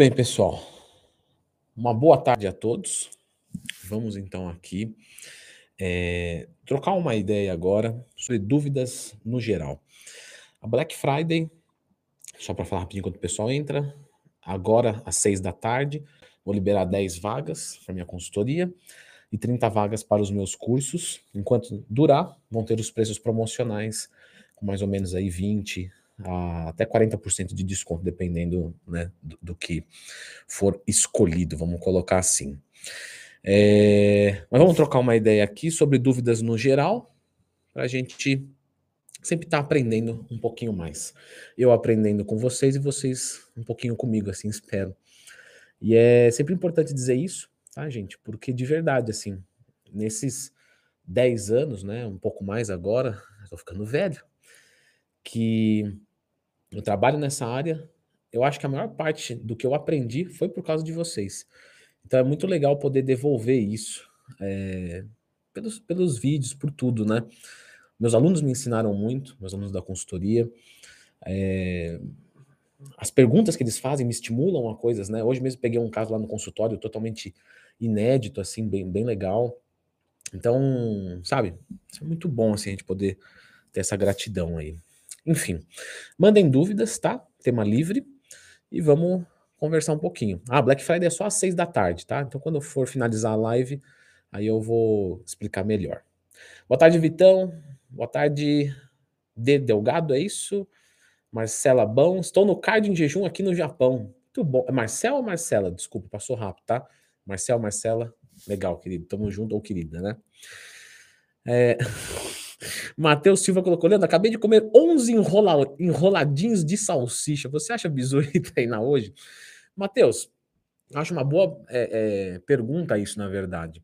bem, pessoal. Uma boa tarde a todos. Vamos então aqui é, trocar uma ideia agora sobre dúvidas no geral. A Black Friday, só para falar rapidinho enquanto o pessoal entra, agora às seis da tarde, vou liberar 10 vagas para minha consultoria e 30 vagas para os meus cursos. Enquanto durar, vão ter os preços promocionais com mais ou menos aí 20 a até 40% de desconto, dependendo né, do, do, que for escolhido, vamos colocar assim. É, mas vamos trocar uma ideia aqui sobre dúvidas no geral, para a gente sempre estar tá aprendendo um pouquinho mais. Eu aprendendo com vocês e vocês um pouquinho comigo, assim, espero. E é sempre importante dizer isso, tá, gente? Porque de verdade, assim, nesses 10 anos, né, um pouco mais agora, estou ficando velho, que eu trabalho nessa área, eu acho que a maior parte do que eu aprendi foi por causa de vocês. Então é muito legal poder devolver isso é, pelos, pelos vídeos, por tudo, né? Meus alunos me ensinaram muito, meus alunos da consultoria. É, as perguntas que eles fazem me estimulam a coisas, né? Hoje mesmo peguei um caso lá no consultório totalmente inédito, assim, bem, bem legal. Então, sabe, é muito bom, assim, a gente poder ter essa gratidão aí. Enfim, mandem dúvidas, tá? Tema livre. E vamos conversar um pouquinho. Ah, Black Friday é só às seis da tarde, tá? Então quando for finalizar a live, aí eu vou explicar melhor. Boa tarde, Vitão. Boa tarde, D. Delgado, é isso? Marcela Bão. Estou no card em jejum aqui no Japão. Muito bom. É Marcel ou Marcela? Desculpa, passou rápido, tá? Marcel, Marcela. Legal, querido. Tamo junto, ou querida, né? É... Matheus Silva colocou, Leandro, acabei de comer 11 enrola, enroladinhos de salsicha. Você acha bizonho treinar hoje? Matheus, acho uma boa é, é, pergunta isso, na verdade.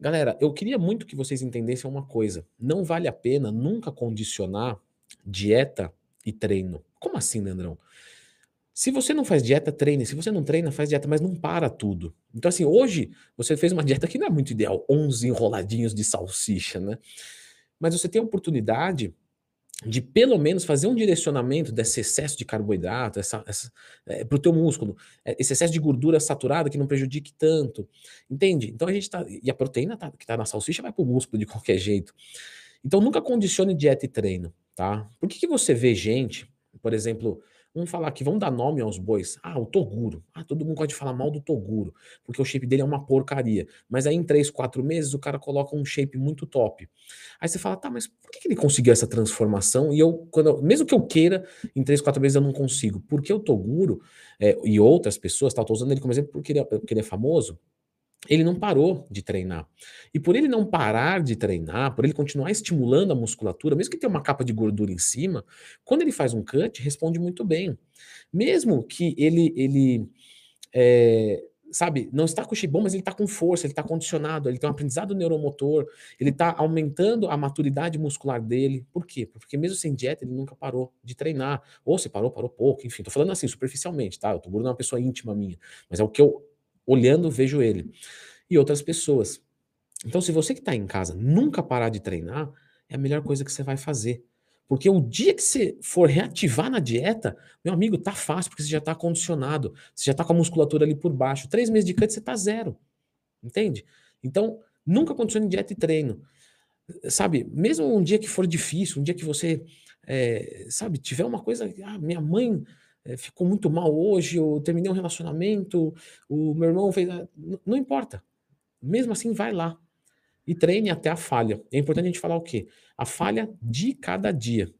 Galera, eu queria muito que vocês entendessem uma coisa. Não vale a pena nunca condicionar dieta e treino. Como assim, Leandrão? Se você não faz dieta, treine. Se você não treina, faz dieta, mas não para tudo. Então, assim, hoje você fez uma dieta que não é muito ideal, 11 enroladinhos de salsicha, né? Mas você tem a oportunidade de pelo menos fazer um direcionamento desse excesso de carboidrato essa, essa, é, para o teu músculo, é, esse excesso de gordura saturada que não prejudique tanto, entende? Então a gente tá, e a proteína tá, que está na salsicha vai para o músculo de qualquer jeito. Então nunca condicione dieta e treino, tá? Por que, que você vê gente, por exemplo, Vamos falar aqui, vamos dar nome aos bois. Ah, o Toguro. Ah, todo mundo pode falar mal do Toguro, porque o shape dele é uma porcaria. Mas aí em 3, 4 meses o cara coloca um shape muito top. Aí você fala, tá, mas por que ele conseguiu essa transformação? E eu, quando eu, mesmo que eu queira, em 3, 4 meses eu não consigo. Porque o Toguro é, e outras pessoas, tá, tô usando ele como exemplo porque ele, é, porque ele é famoso, ele não parou de treinar. E por ele não parar de treinar, por ele continuar estimulando a musculatura, mesmo que tenha uma capa de gordura em cima, quando ele faz um cut, responde muito bem. Mesmo que ele, ele é, sabe, não está com o bom, mas ele está com força, ele está condicionado, ele tem um aprendizado neuromotor, ele está aumentando a maturidade muscular dele. Por quê? Porque mesmo sem dieta, ele nunca parou de treinar. Ou se parou, parou pouco, enfim. Tô falando assim, superficialmente, tá? O Toguro não é uma pessoa íntima minha, mas é o que eu olhando, vejo ele. E outras pessoas. Então, se você que está em casa nunca parar de treinar, é a melhor coisa que você vai fazer. Porque o dia que você for reativar na dieta, meu amigo, tá fácil, porque você já está condicionado, você já está com a musculatura ali por baixo. Três meses de cut, você tá zero. Entende? Então, nunca condicione dieta e treino. Sabe, mesmo um dia que for difícil, um dia que você, é, sabe, tiver uma coisa, ah, minha mãe ficou muito mal hoje, eu terminei um relacionamento, o meu irmão fez. Não importa. Mesmo assim, vai lá e treine até a falha. É importante a gente falar o quê? A falha de cada dia.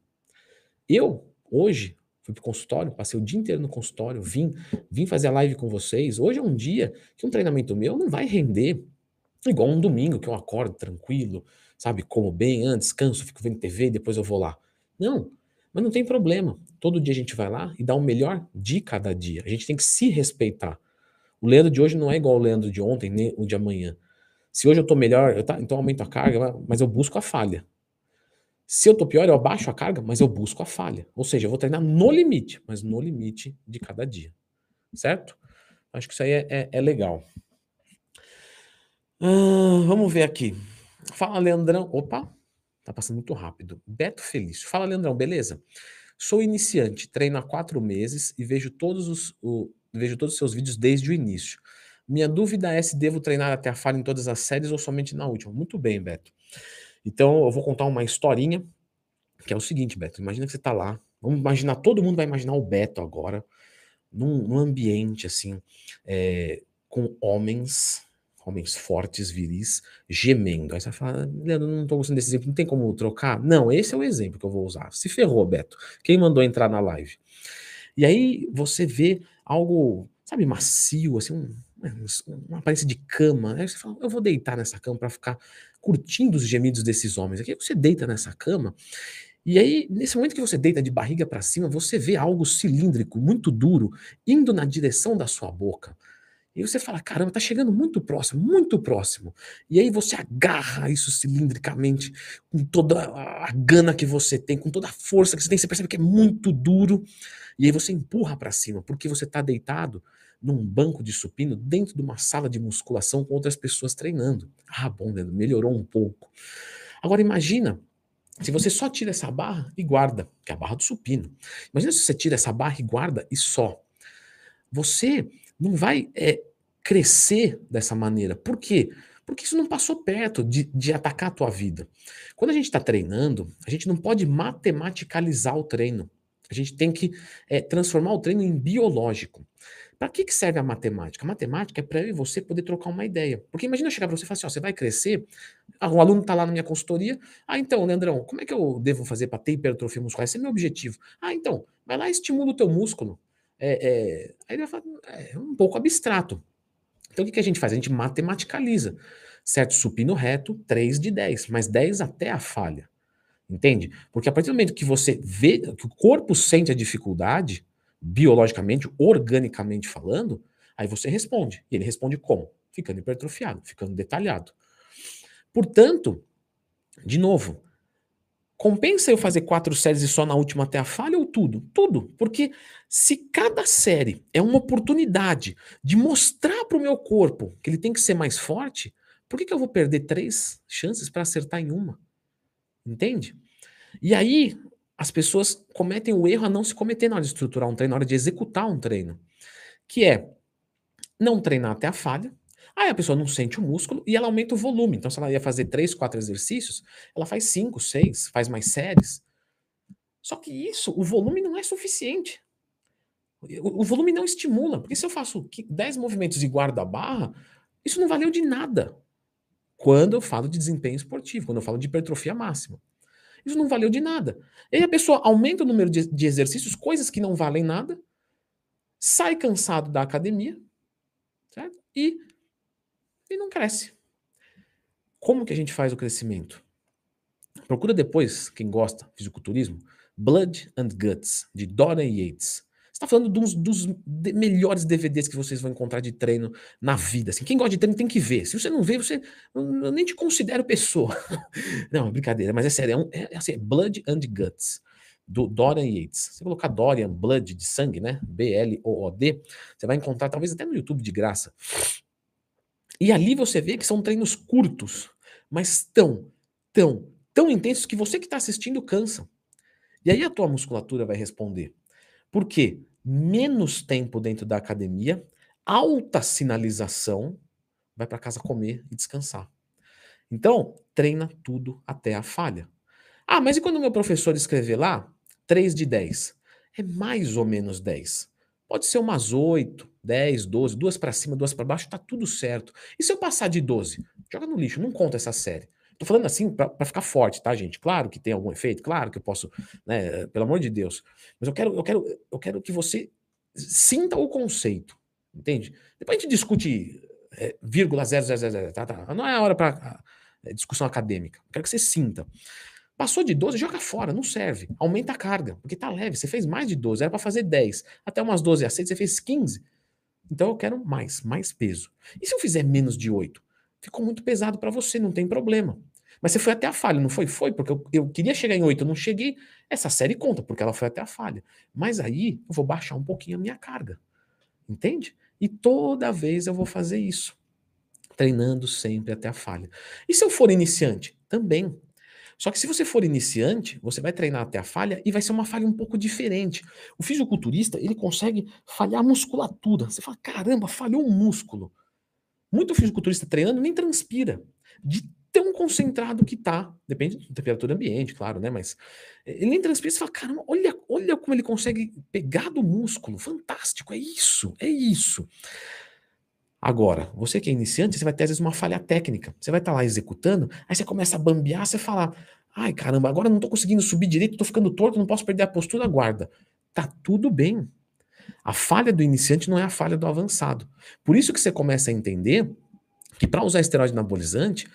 Eu, hoje, fui para o consultório, passei o dia inteiro no consultório, vim, vim fazer a live com vocês. Hoje é um dia que um treinamento meu não vai render igual um domingo, que eu acordo tranquilo, sabe, como bem antes, canso, fico vendo TV, depois eu vou lá. Não, mas não tem problema. Todo dia a gente vai lá e dá o melhor de cada dia. A gente tem que se respeitar. O Leandro de hoje não é igual ao Leandro de ontem, nem o de amanhã. Se hoje eu tô melhor, eu tá, então eu aumento a carga, mas eu busco a falha. Se eu tô pior, eu abaixo a carga, mas eu busco a falha. Ou seja, eu vou treinar no limite, mas no limite de cada dia. Certo? Acho que isso aí é, é, é legal. Ah, vamos ver aqui. Fala, Leandrão. Opa, tá passando muito rápido. Beto Felício. Fala, Leandrão, beleza? Sou iniciante, treino há quatro meses e vejo todos os, o, vejo todos os seus vídeos desde o início. Minha dúvida é se devo treinar até a falha em todas as séries ou somente na última. Muito bem, Beto. Então, eu vou contar uma historinha, que é o seguinte, Beto. Imagina que você está lá. Vamos imaginar, todo mundo vai imaginar o Beto agora, num, num ambiente assim, é, com homens, homens fortes, viris, gemendo. Aí você vai falar, Leandro, não estou gostando desse exemplo, não tem como trocar? Não, esse é o exemplo que eu vou usar. Se ferrou, Beto. Quem mandou entrar na live? E aí você vê algo, sabe, macio, assim, um, uma aparência de cama. Aí você fala, eu vou deitar nessa cama para ficar curtindo os gemidos desses homens. Aqui você deita nessa cama e aí, nesse momento que você deita de barriga para cima, você vê algo cilíndrico, muito duro, indo na direção da sua boca. E você fala, caramba, tá chegando muito próximo, muito próximo. E aí você agarra isso cilindricamente, com toda a gana que você tem, com toda a força que você tem, você percebe que é muito duro. E aí você empurra para cima, porque você tá deitado num banco de supino dentro de uma sala de musculação com outras pessoas treinando. Ah, bom, melhorou um pouco. Agora imagina se você só tira essa barra e guarda, que é a barra do supino. Imagina se você tira essa barra e guarda e só. Você não vai é, crescer dessa maneira. Por quê? Porque isso não passou perto de, de atacar a tua vida. Quando a gente está treinando, a gente não pode matematicalizar o treino. A gente tem que é, transformar o treino em biológico. Para que, que serve a matemática? A matemática é para eu e você poder trocar uma ideia. Porque imagina eu chegar para você e falar assim: ó, você vai crescer, ah, o aluno está lá na minha consultoria. Ah, então, Leandrão, como é que eu devo fazer para ter hipertrofia muscular? Esse é meu objetivo. Ah, então, vai lá e estimula o teu músculo. É, é... Falar, é um pouco abstrato. Então o que, que a gente faz? A gente matematicaliza. Certo supino reto, 3 de 10, mas 10 até a falha. Entende? Porque a partir do momento que você vê, que o corpo sente a dificuldade, biologicamente, organicamente falando, aí você responde. E ele responde como? Ficando hipertrofiado, ficando detalhado. Portanto, de novo, compensa eu fazer quatro séries e só na última até a falha ou tudo? Tudo. Porque se cada série é uma oportunidade de mostrar para o meu corpo que ele tem que ser mais forte, por que, que eu vou perder três chances para acertar em uma? Entende? E aí, as pessoas cometem o erro a não se cometer na hora de estruturar um treino, na hora de executar um treino, que é não treinar até a falha. Aí a pessoa não sente o músculo e ela aumenta o volume. Então, se ela ia fazer três, quatro exercícios, ela faz cinco, seis, faz mais séries. Só que isso, o volume não é suficiente. O, volume não estimula, porque se eu faço 10 movimentos e guardo a barra, isso não valeu de nada. Quando eu falo de desempenho esportivo, quando eu falo de hipertrofia máxima. Isso não valeu de nada. E aí a pessoa aumenta o número de, de exercícios, coisas que não valem nada, sai cansado da academia, certo? E, e não cresce. Como que a gente faz o crescimento? Procura depois, quem gosta, fisiculturismo, Blood and Guts, de Dora Yates está falando dos, dos de melhores DVDs que vocês vão encontrar de treino na vida. Assim. Quem gosta de treino tem que ver. Se você não vê, você eu nem te considero pessoa. não, brincadeira, mas é sério. É, um, é, é assim, é Blood and Guts, do Dorian Yates. Você colocar Dorian, Blood de sangue, né? B-L-O-O-D, você vai encontrar, talvez até no YouTube de graça. E ali você vê que são treinos curtos, mas tão, tão, tão intensos que você que está assistindo cansa. E aí a tua musculatura vai responder. Por quê? menos tempo dentro da academia, alta sinalização, vai para casa comer e descansar. Então, treina tudo até a falha. Ah, mas e quando o meu professor escrever lá 3 de 10? É mais ou menos 10. Pode ser umas 8, 10, 12, duas para cima, duas para baixo, tá tudo certo. E se eu passar de 12? Joga no lixo, não conta essa série. Tô falando assim para ficar forte, tá, gente? Claro que tem algum efeito, claro que eu posso, né, pelo amor de Deus. Mas eu quero, eu quero, eu quero que você sinta o conceito, entende? Depois a gente discute é, vírgula zero, zero, zero, zero, tá, tá. Não é a hora para é, discussão acadêmica. Eu quero que você sinta. Passou de 12, joga fora, não serve. Aumenta a carga, porque tá leve. Você fez mais de 12, era para fazer 10. Até umas 12 a 6, você fez 15. Então eu quero mais, mais peso. E se eu fizer menos de 8? ficou muito pesado para você, não tem problema. Mas você foi até a falha, não foi? Foi, porque eu, eu queria chegar em 8, eu não cheguei. Essa série conta, porque ela foi até a falha. Mas aí eu vou baixar um pouquinho a minha carga. Entende? E toda vez eu vou fazer isso. Treinando sempre até a falha. E se eu for iniciante? Também. Só que se você for iniciante, você vai treinar até a falha e vai ser uma falha um pouco diferente. O fisiculturista, ele consegue falhar a musculatura. Você fala, caramba, falhou um músculo. Muito fisiculturista treinando nem transpira. De tão concentrado que tá. Depende da temperatura ambiente, claro, né? Mas ele nem transpira e fala: caramba, olha, olha como ele consegue pegar do músculo. Fantástico, é isso, é isso. Agora, você que é iniciante, você vai ter às vezes uma falha técnica. Você vai estar tá lá executando, aí você começa a bambear, você fala: ai caramba, agora não estou conseguindo subir direito, estou ficando torto, não posso perder a postura, guarda. Tá tudo bem. A falha do iniciante não é a falha do avançado. Por isso que você começa a entender que para usar esteroide anabolizante,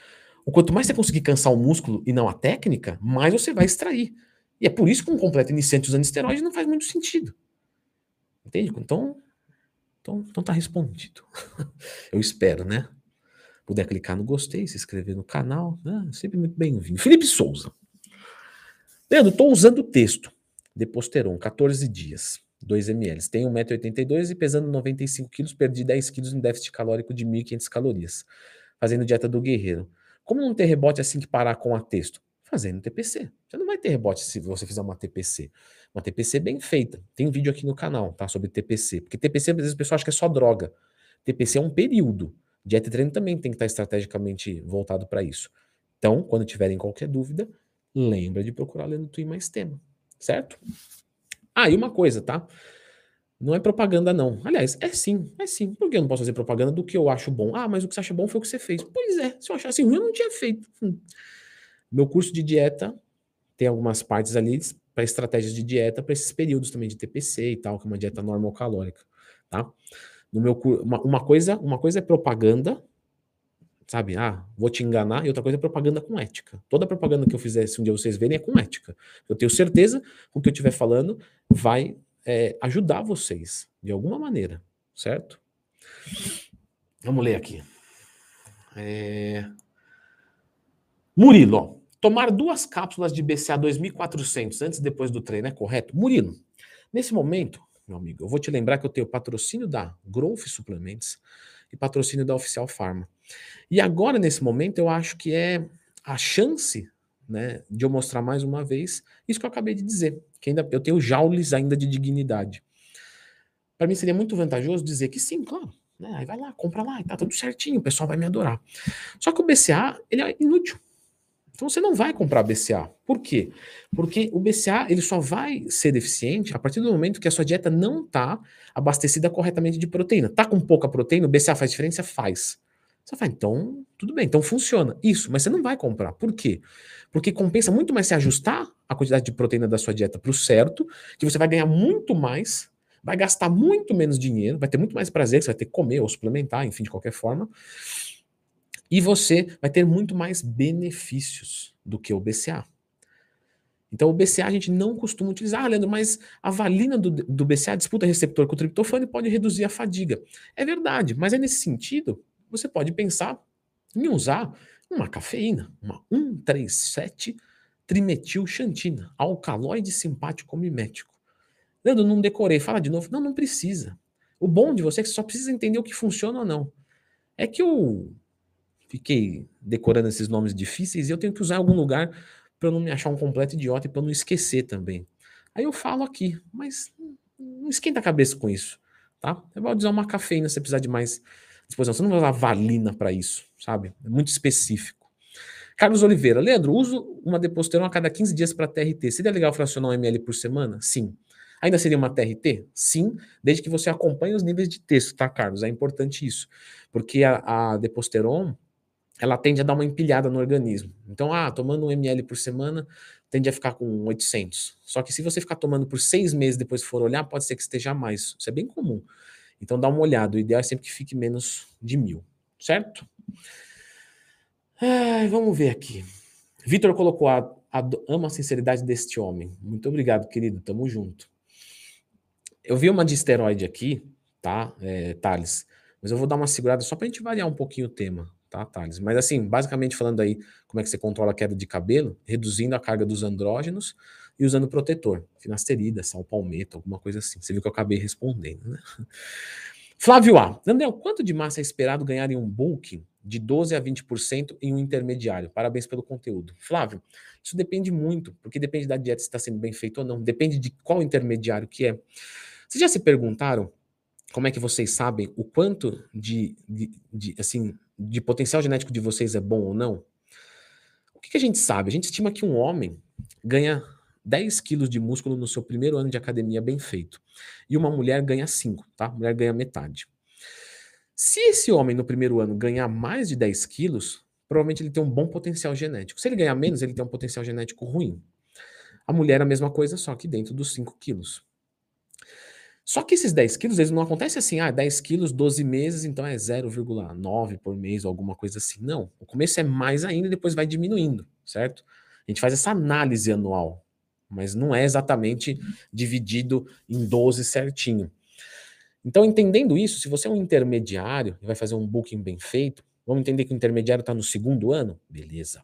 o quanto mais você conseguir cansar o músculo e não a técnica, mais você vai extrair. E é por isso que um completo iniciante usando esteroide não faz muito sentido. Entende? Então, então, então tá respondido. Eu espero, né? Puder clicar no gostei, se inscrever no canal, né? sempre muito bem-vindo. Felipe Souza. Leandro, estou usando o texto. Deposteron, 14 dias, 2 ml. Tenho 1,82m e pesando 95 kg, perdi 10 kg em déficit calórico de 1.500 calorias. Fazendo dieta do guerreiro. Como não ter rebote assim que parar com a texto? Fazendo TPC. Você não vai ter rebote se você fizer uma TPC. Uma TPC bem feita. Tem um vídeo aqui no canal, tá? Sobre TPC. Porque TPC, às vezes, o pessoal acha que é só droga. TPC é um período. Dieta e treino também tem que estar estrategicamente voltado para isso. Então, quando tiverem qualquer dúvida, lembra de procurar lendo Twin mais tema. Certo? Ah, e uma coisa, tá? Não é propaganda, não. Aliás, é sim, é sim. Por que eu não posso fazer propaganda do que eu acho bom? Ah, mas o que você acha bom foi o que você fez. Pois é, se eu achasse ruim, eu não tinha feito. Hum. Meu curso de dieta tem algumas partes ali para estratégias de dieta para esses períodos também de TPC e tal, que é uma dieta normocalórica, tá? No meu uma, uma coisa, uma coisa é propaganda, sabe? Ah, vou te enganar, e outra coisa é propaganda com ética. Toda propaganda que eu fizer, se um dia vocês verem, é com ética. Eu tenho certeza que o que eu estiver falando vai é, ajudar vocês de alguma maneira, certo? Vamos ler aqui. É... Murilo, tomar duas cápsulas de BCA 2400 antes e depois do treino é correto? Murilo, nesse momento, meu amigo, eu vou te lembrar que eu tenho patrocínio da Growth Suplementos e patrocínio da Oficial Pharma. E agora, nesse momento, eu acho que é a chance né, de eu mostrar mais uma vez isso que eu acabei de dizer, que ainda eu tenho jaules ainda de dignidade. Para mim seria muito vantajoso dizer que sim, claro, né, aí vai lá, compra lá, e tá tudo certinho, o pessoal vai me adorar. Só que o BCA, ele é inútil. Então você não vai comprar BCA. Por quê? Porque o BCA ele só vai ser eficiente a partir do momento que a sua dieta não está abastecida corretamente de proteína. Tá com pouca proteína, o BCA faz diferença? Faz. Você vai, então, tudo bem, então funciona. Isso, mas você não vai comprar. Por quê? Porque compensa muito mais se ajustar a quantidade de proteína da sua dieta para o certo, que você vai ganhar muito mais, vai gastar muito menos dinheiro, vai ter muito mais prazer, você vai ter que comer ou suplementar, enfim, de qualquer forma. E você vai ter muito mais benefícios do que o BCA. Então, o BCA a gente não costuma utilizar, ah, Leandro, mas a valina do, do BCA disputa receptor com o triptofano e pode reduzir a fadiga. É verdade, mas é nesse sentido você pode pensar em usar uma cafeína, uma 137 trimetilxantina, alcaloide simpático mimético. Leandro, não decorei, fala de novo. Não, não precisa. O bom de você é que você só precisa entender o que funciona ou não. É que eu fiquei decorando esses nomes difíceis e eu tenho que usar algum lugar para não me achar um completo idiota e para não esquecer também. Aí eu falo aqui, mas não esquenta a cabeça com isso, tá? Eu vou usar uma cafeína se precisar de mais disposição. Você não vai usar valina para isso, sabe? É muito específico. Carlos Oliveira, Leandro, uso uma deposterona a cada 15 dias para TRT. Seria legal fracionar um ml por semana? Sim. Ainda seria uma TRT? Sim, desde que você acompanhe os níveis de texto, tá, Carlos? É importante isso. Porque a, a deposteron, ela tende a dar uma empilhada no organismo. Então, ah, tomando um ml por semana, tende a ficar com 800. Só que se você ficar tomando por seis meses depois for olhar, pode ser que esteja mais. Isso é bem comum. Então dá uma olhada. O ideal é sempre que fique menos de mil, certo? Ai, vamos ver aqui. Vitor colocou a, a, ama a sinceridade deste homem. Muito obrigado, querido. Tamo junto. Eu vi uma de esteroide aqui, tá, é, Thales? Mas eu vou dar uma segurada só pra gente variar um pouquinho o tema, tá, Thales? Mas assim, basicamente falando aí como é que você controla a queda de cabelo, reduzindo a carga dos andrógenos e usando protetor, finasterida, sal palmito, alguma coisa assim. Você viu que eu acabei respondendo, né? Flávio A. Daniel, quanto de massa é esperado ganhar em um bulking de 12 a 20% em um intermediário. Parabéns pelo conteúdo. Flávio, isso depende muito, porque depende da dieta se está sendo bem feita ou não, depende de qual intermediário que é. Vocês já se perguntaram como é que vocês sabem o quanto de, de, de assim, de potencial genético de vocês é bom ou não? O que, que a gente sabe? A gente estima que um homem ganha 10 quilos de músculo no seu primeiro ano de academia bem feito. E uma mulher ganha 5, tá? A mulher ganha metade. Se esse homem no primeiro ano ganhar mais de 10 quilos, provavelmente ele tem um bom potencial genético. Se ele ganhar menos, ele tem um potencial genético ruim. A mulher a mesma coisa, só que dentro dos 5 quilos. Só que esses 10 quilos, eles não acontecem assim, ah, 10 quilos, 12 meses, então é 0,9 por mês ou alguma coisa assim. Não. O começo é mais ainda e depois vai diminuindo, certo? A gente faz essa análise anual, mas não é exatamente dividido em 12 certinho. Então, entendendo isso, se você é um intermediário e vai fazer um booking bem feito, vamos entender que o intermediário está no segundo ano? Beleza.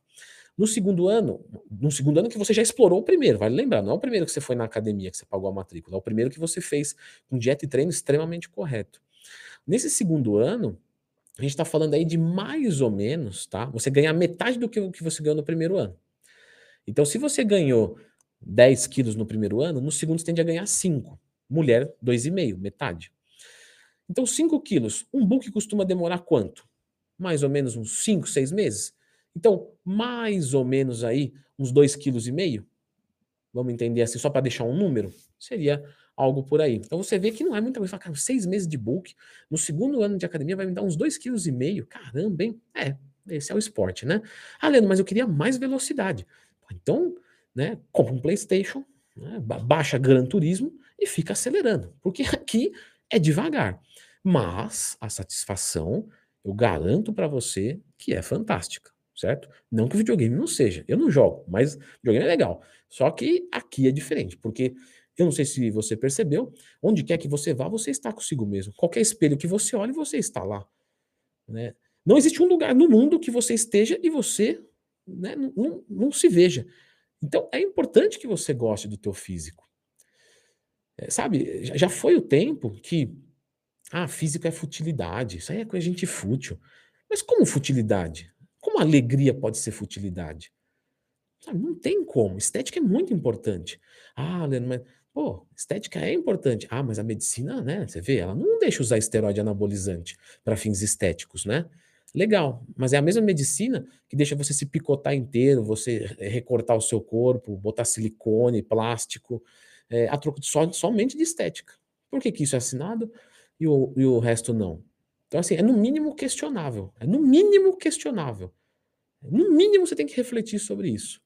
No segundo ano, no segundo ano que você já explorou o primeiro, vale lembrar, não é o primeiro que você foi na academia que você pagou a matrícula, é o primeiro que você fez com dieta e treino extremamente correto. Nesse segundo ano, a gente está falando aí de mais ou menos, tá? Você ganhar metade do que, que você ganhou no primeiro ano. Então, se você ganhou 10 quilos no primeiro ano, no segundo você tende a ganhar 5. Mulher, 2,5, metade. Então, 5 quilos. Um book costuma demorar quanto? Mais ou menos uns 5, 6 meses. Então, mais ou menos aí, uns 2,5 kg. Vamos entender assim, só para deixar um número? Seria algo por aí. Então você vê que não é muita coisa. Fala, cara, seis meses de bulk, no segundo ano de academia vai me dar uns 2,5 kg. Caramba, hein? É, esse é o esporte, né? Ah, Leandro, mas eu queria mais velocidade. Então, né, compra um PlayStation, né, baixa Gran Turismo e fica acelerando. Porque aqui é devagar. Mas a satisfação, eu garanto para você que é fantástica certo? Não que o videogame não seja, eu não jogo, mas videogame é legal. Só que aqui é diferente, porque eu não sei se você percebeu, onde quer que você vá, você está consigo mesmo. Qualquer espelho que você olhe, você está lá. Né? Não existe um lugar no mundo que você esteja e você né, não, não, se veja. Então é importante que você goste do teu físico. É, sabe, já foi o tempo que ah, físico é futilidade, isso aí é coisa de gente fútil. Mas como futilidade? Como alegria pode ser futilidade? Não tem como. Estética é muito importante. Ah, Leandro, mas, pô, estética é importante. Ah, mas a medicina, né? Você vê, ela não deixa usar esteroide anabolizante para fins estéticos, né? Legal, mas é a mesma medicina que deixa você se picotar inteiro, você recortar o seu corpo, botar silicone, plástico, é, a troco de só, somente de estética. Por que, que isso é assinado e o, e o resto não? Então, assim, é no mínimo questionável. É no mínimo questionável. No mínimo você tem que refletir sobre isso.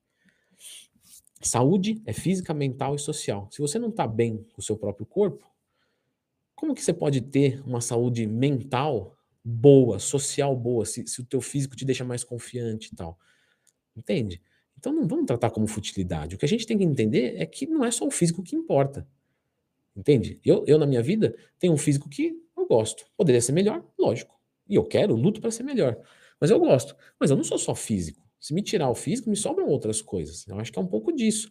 Saúde é física, mental e social. Se você não está bem com o seu próprio corpo, como que você pode ter uma saúde mental boa, social boa, se, se o teu físico te deixa mais confiante e tal? Entende? Então não vamos tratar como futilidade. O que a gente tem que entender é que não é só o físico que importa. Entende? Eu, eu na minha vida, tenho um físico que gosto. Poderia ser melhor, lógico. E eu quero, luto para ser melhor. Mas eu gosto. Mas eu não sou só físico. Se me tirar o físico, me sobram outras coisas. Eu acho que é um pouco disso.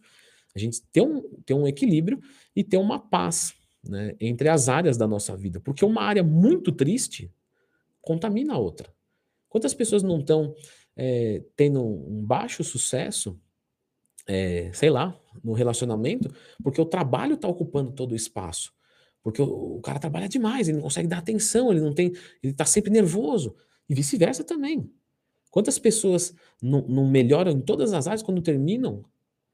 A gente ter um, ter um equilíbrio e ter uma paz né, entre as áreas da nossa vida. Porque uma área muito triste contamina a outra. Quantas pessoas não estão é, tendo um baixo sucesso, é, sei lá, no relacionamento, porque o trabalho está ocupando todo o espaço. Porque o, o, cara trabalha demais, ele não consegue dar atenção, ele não tem, ele está sempre nervoso. E vice-versa também. Quantas pessoas não, não, melhoram em todas as áreas quando terminam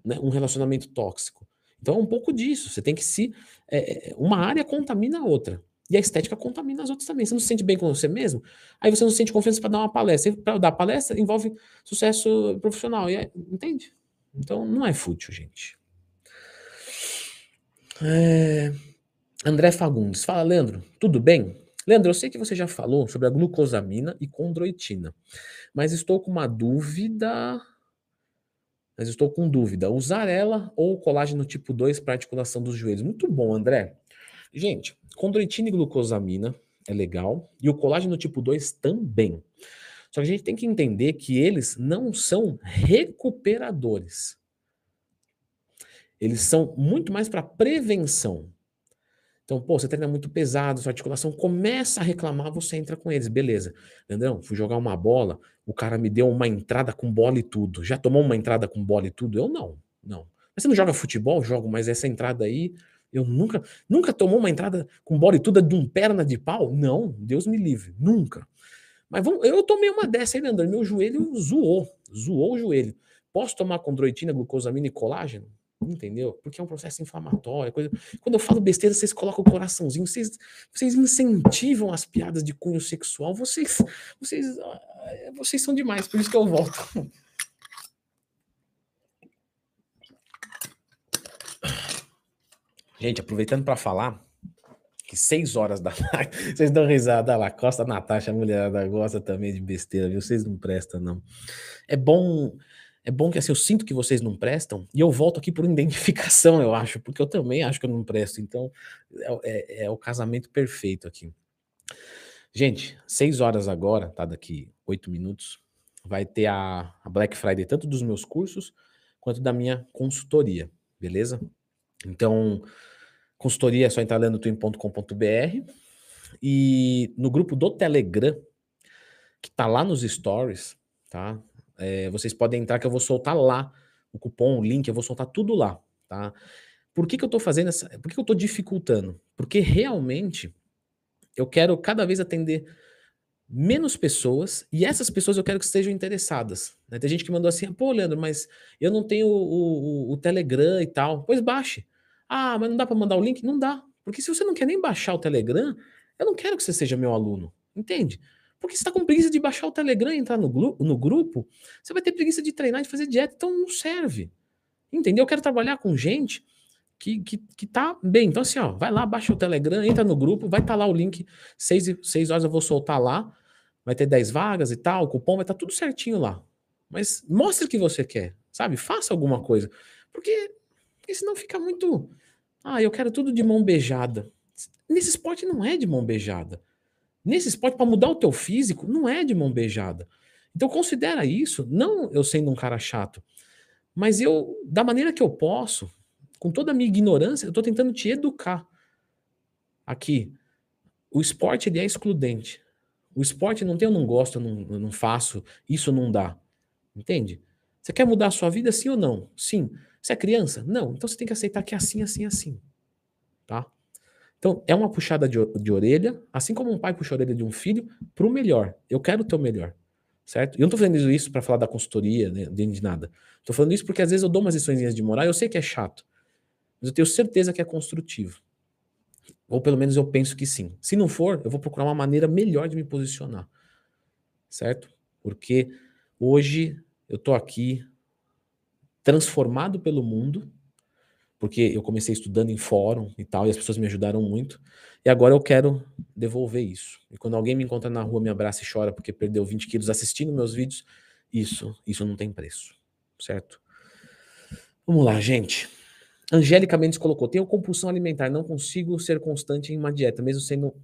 né, um relacionamento tóxico? Então é um pouco disso. Você tem que se. É, é, uma área contamina a outra. E a estética contamina as outras também. Você não se sente bem com você mesmo, aí você não se sente confiança para dar uma palestra. Para dar palestra envolve sucesso profissional. É, entende? Então não é fútil, gente. É. André Fagundes, fala, Leandro, tudo bem? Leandro, eu sei que você já falou sobre a glucosamina e condroitina, mas estou com uma dúvida. Mas estou com dúvida. Usar ela ou colágeno tipo 2 para articulação dos joelhos? Muito bom, André. Gente, condroitina e glucosamina é legal e o colágeno tipo 2 também. Só que a gente tem que entender que eles não são recuperadores. Eles são muito mais para prevenção. Então, pô, você treina muito pesado, sua articulação começa a reclamar, você entra com eles, beleza. Leandrão, fui jogar uma bola, o cara me deu uma entrada com bola e tudo. Já tomou uma entrada com bola e tudo? Eu não, não. Mas você não joga futebol? Jogo, mas essa entrada aí, eu nunca, nunca tomou uma entrada com bola e tudo de um perna de pau? Não, Deus me livre, nunca. Mas vamos, eu tomei uma dessa aí, Leandro, meu joelho zoou, zoou o joelho. Posso tomar condroitina, glucosamina e colágeno? Entendeu? Porque é um processo inflamatório. Coisa... Quando eu falo besteira, vocês colocam o coraçãozinho, vocês, vocês incentivam as piadas de cunho sexual. Vocês, vocês, ah, vocês são demais, por isso que eu volto. Gente, aproveitando para falar que seis horas da tarde, vocês dão risada lá, Costa Natasha, a mulherada gosta também de besteira, viu? Vocês não prestam, não. É bom é bom que assim, eu sinto que vocês não prestam, e eu volto aqui por identificação, eu acho, porque eu também acho que eu não presto. Então, é, é, é o casamento perfeito aqui. Gente, seis horas agora, tá? Daqui oito minutos, vai ter a, a Black Friday, tanto dos meus cursos quanto da minha consultoria, beleza? Então, consultoria é só entrar lá no twin.com.br e no grupo do Telegram, que tá lá nos stories, tá? É, vocês podem entrar que eu vou soltar lá o cupom, o link, eu vou soltar tudo lá, tá? Por que, que eu tô fazendo essa. Por que, que eu tô dificultando? Porque realmente eu quero cada vez atender menos pessoas e essas pessoas eu quero que estejam interessadas. Né? Tem gente que mandou assim, pô, Leandro, mas eu não tenho o, o, o Telegram e tal. Pois baixe. Ah, mas não dá para mandar o link? Não dá. Porque se você não quer nem baixar o Telegram, eu não quero que você seja meu aluno. Entende? Porque você está com preguiça de baixar o Telegram e entrar no, no grupo, você vai ter preguiça de treinar, de fazer dieta, então não serve. Entendeu? Eu quero trabalhar com gente que, que, que tá bem. Então, assim, ó, vai lá, baixa o Telegram, entra no grupo, vai estar tá lá o link, seis, seis horas eu vou soltar lá, vai ter 10 vagas e tal, o cupom vai estar tá tudo certinho lá. Mas mostre o que você quer, sabe? Faça alguma coisa. Porque, porque senão fica muito. Ah, eu quero tudo de mão beijada. Nesse esporte não é de mão beijada. Nesse esporte, para mudar o teu físico, não é de mão beijada. Então considera isso, não eu sendo um cara chato, mas eu, da maneira que eu posso, com toda a minha ignorância, eu estou tentando te educar. Aqui, o esporte ele é excludente. O esporte não tem eu não gosto, eu não, eu não faço, isso não dá. Entende? Você quer mudar a sua vida sim ou não? Sim. Você é criança? Não. Então você tem que aceitar que é assim, assim, assim. Tá? Então, é uma puxada de, de orelha, assim como um pai puxa a orelha de um filho, para o melhor. Eu quero o teu melhor. Certo? E eu não estou fazendo isso para falar da consultoria, né, de nada. Estou falando isso porque às vezes eu dou umas lições de moral, eu sei que é chato, mas eu tenho certeza que é construtivo. Ou pelo menos eu penso que sim. Se não for, eu vou procurar uma maneira melhor de me posicionar. Certo? Porque hoje eu estou aqui transformado pelo mundo, porque eu comecei estudando em fórum e tal, e as pessoas me ajudaram muito. E agora eu quero devolver isso. E quando alguém me encontra na rua, me abraça e chora porque perdeu 20 quilos assistindo meus vídeos, isso, isso não tem preço, certo? Vamos lá, gente. Angélica Mendes colocou: tenho compulsão alimentar, não consigo ser constante em uma dieta, mesmo sendo,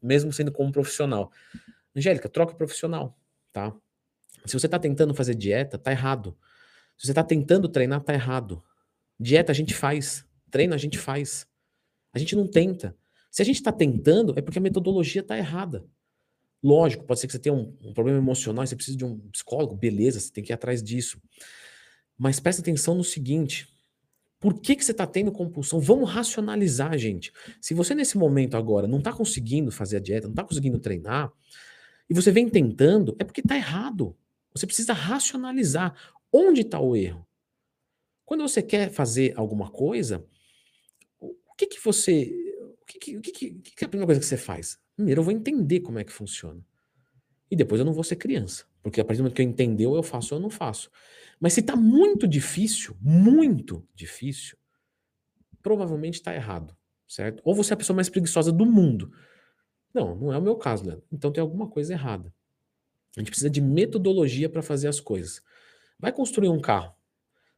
mesmo sendo como profissional. Angélica, troca profissional, tá? Se você está tentando fazer dieta, tá errado. Se você está tentando treinar, tá errado. Dieta a gente faz, treino a gente faz. A gente não tenta. Se a gente está tentando, é porque a metodologia está errada. Lógico, pode ser que você tenha um, um, problema emocional, você precisa de um psicólogo, beleza, você tem que ir atrás disso. Mas presta atenção no seguinte: por que, que você está tendo compulsão? Vamos racionalizar, gente. Se você nesse momento agora não está conseguindo fazer a dieta, não está conseguindo treinar, e você vem tentando, é porque está errado. Você precisa racionalizar. Onde está o erro? Quando você quer fazer alguma coisa, o que que você. O que, que, o que, que é a primeira coisa que você faz? Primeiro eu vou entender como é que funciona. E depois eu não vou ser criança. Porque a partir do momento que eu entender, eu faço ou eu não faço. Mas se está muito difícil, muito difícil, provavelmente está errado, certo? Ou você é a pessoa mais preguiçosa do mundo. Não, não é o meu caso, Leandro. Então tem alguma coisa errada. A gente precisa de metodologia para fazer as coisas. Vai construir um carro.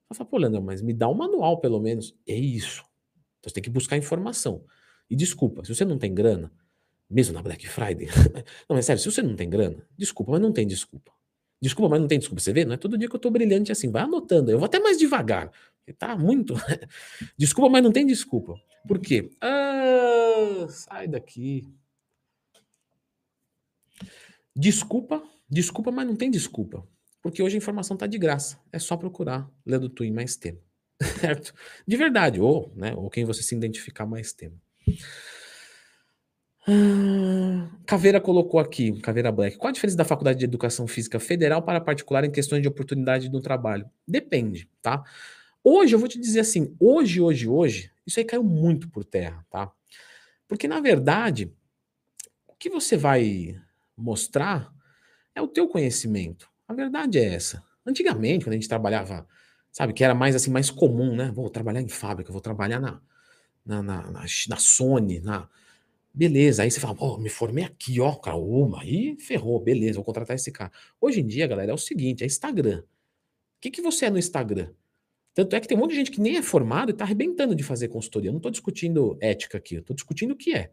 Ela fala, pô, Leandro, mas me dá um manual pelo menos. É isso. Então você tem que buscar informação. E desculpa, se você não tem grana, mesmo na Black Friday. não, mas sério, se você não tem grana, desculpa, mas não tem desculpa. Desculpa, mas não tem desculpa. Você vê? Não é todo dia que eu tô brilhante assim. Vai anotando. Eu vou até mais devagar. Tá muito. Desculpa, mas não tem desculpa. Por quê? Ah, sai daqui. Desculpa, desculpa, mas não tem desculpa. Porque hoje a informação está de graça. É só procurar Leandro Twin mais tempo. Certo? De verdade, ou, né, ou quem você se identificar mais tempo. Ah, Caveira colocou aqui, Caveira Black. Qual a diferença da Faculdade de Educação Física Federal para particular em questões de oportunidade no trabalho? Depende, tá? Hoje, eu vou te dizer assim, hoje, hoje, hoje, isso aí caiu muito por terra, tá? Porque, na verdade, o que você vai mostrar é o teu conhecimento. A verdade é essa. Antigamente, quando a gente trabalhava, sabe, que era mais assim, mais comum, né? Vou trabalhar em fábrica, vou trabalhar na, na, na, na, na Sony, na, Beleza, aí você fala, pô, me formei aqui, ó, cara, uma, aí ferrou, beleza, vou contratar esse cara. Hoje em dia, galera, é o seguinte, é Instagram. O que, que você é no Instagram? Tanto é que tem um monte de gente que nem é formado e tá arrebentando de fazer consultoria. Eu não tô discutindo ética aqui, eu tô discutindo o que é.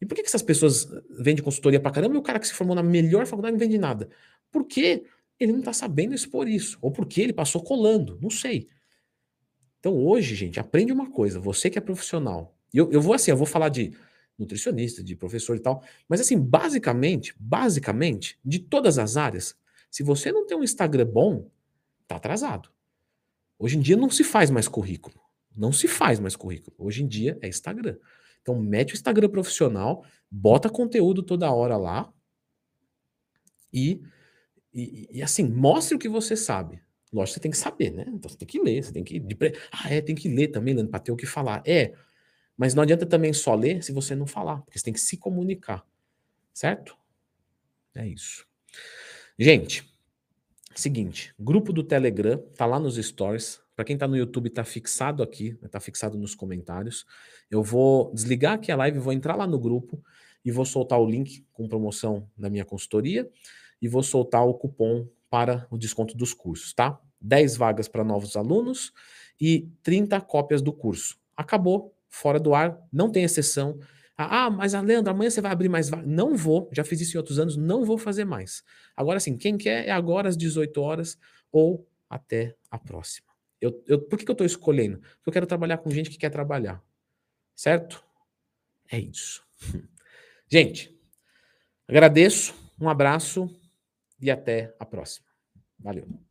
E por que, que essas pessoas vendem consultoria pra caramba e o cara que se formou na melhor faculdade não vende nada? Porque ele não tá sabendo expor isso. Ou porque ele passou colando, não sei. Então hoje, gente, aprende uma coisa, você que é profissional. Eu, eu vou assim, eu vou falar de nutricionista, de professor e tal. Mas assim, basicamente, basicamente, de todas as áreas, se você não tem um Instagram bom, tá atrasado. Hoje em dia não se faz mais currículo. Não se faz mais currículo. Hoje em dia é Instagram. Então mete o Instagram profissional, bota conteúdo toda hora lá e, e, e assim, mostre o que você sabe. Lógico, você tem que saber, né? Então você tem que ler, você tem que. Ah, é, tem que ler também, Leandro, para ter o que falar. É, mas não adianta também só ler se você não falar, porque você tem que se comunicar. Certo? É isso. Gente, seguinte, grupo do Telegram, tá lá nos stories. Para quem tá no YouTube, tá fixado aqui, tá fixado nos comentários. Eu vou desligar aqui a live, vou entrar lá no grupo e vou soltar o link com promoção da minha consultoria e vou soltar o cupom para o desconto dos cursos, tá? 10 vagas para novos alunos e 30 cópias do curso. Acabou, fora do ar, não tem exceção. Ah, mas Leandro, amanhã você vai abrir mais vagas. Não vou, já fiz isso em outros anos, não vou fazer mais. Agora sim, quem quer é agora às 18 horas ou até a próxima. Eu, eu, por que, que eu estou escolhendo? Porque eu quero trabalhar com gente que quer trabalhar. Certo? É isso. Gente, agradeço, um abraço e até a próxima. Valeu.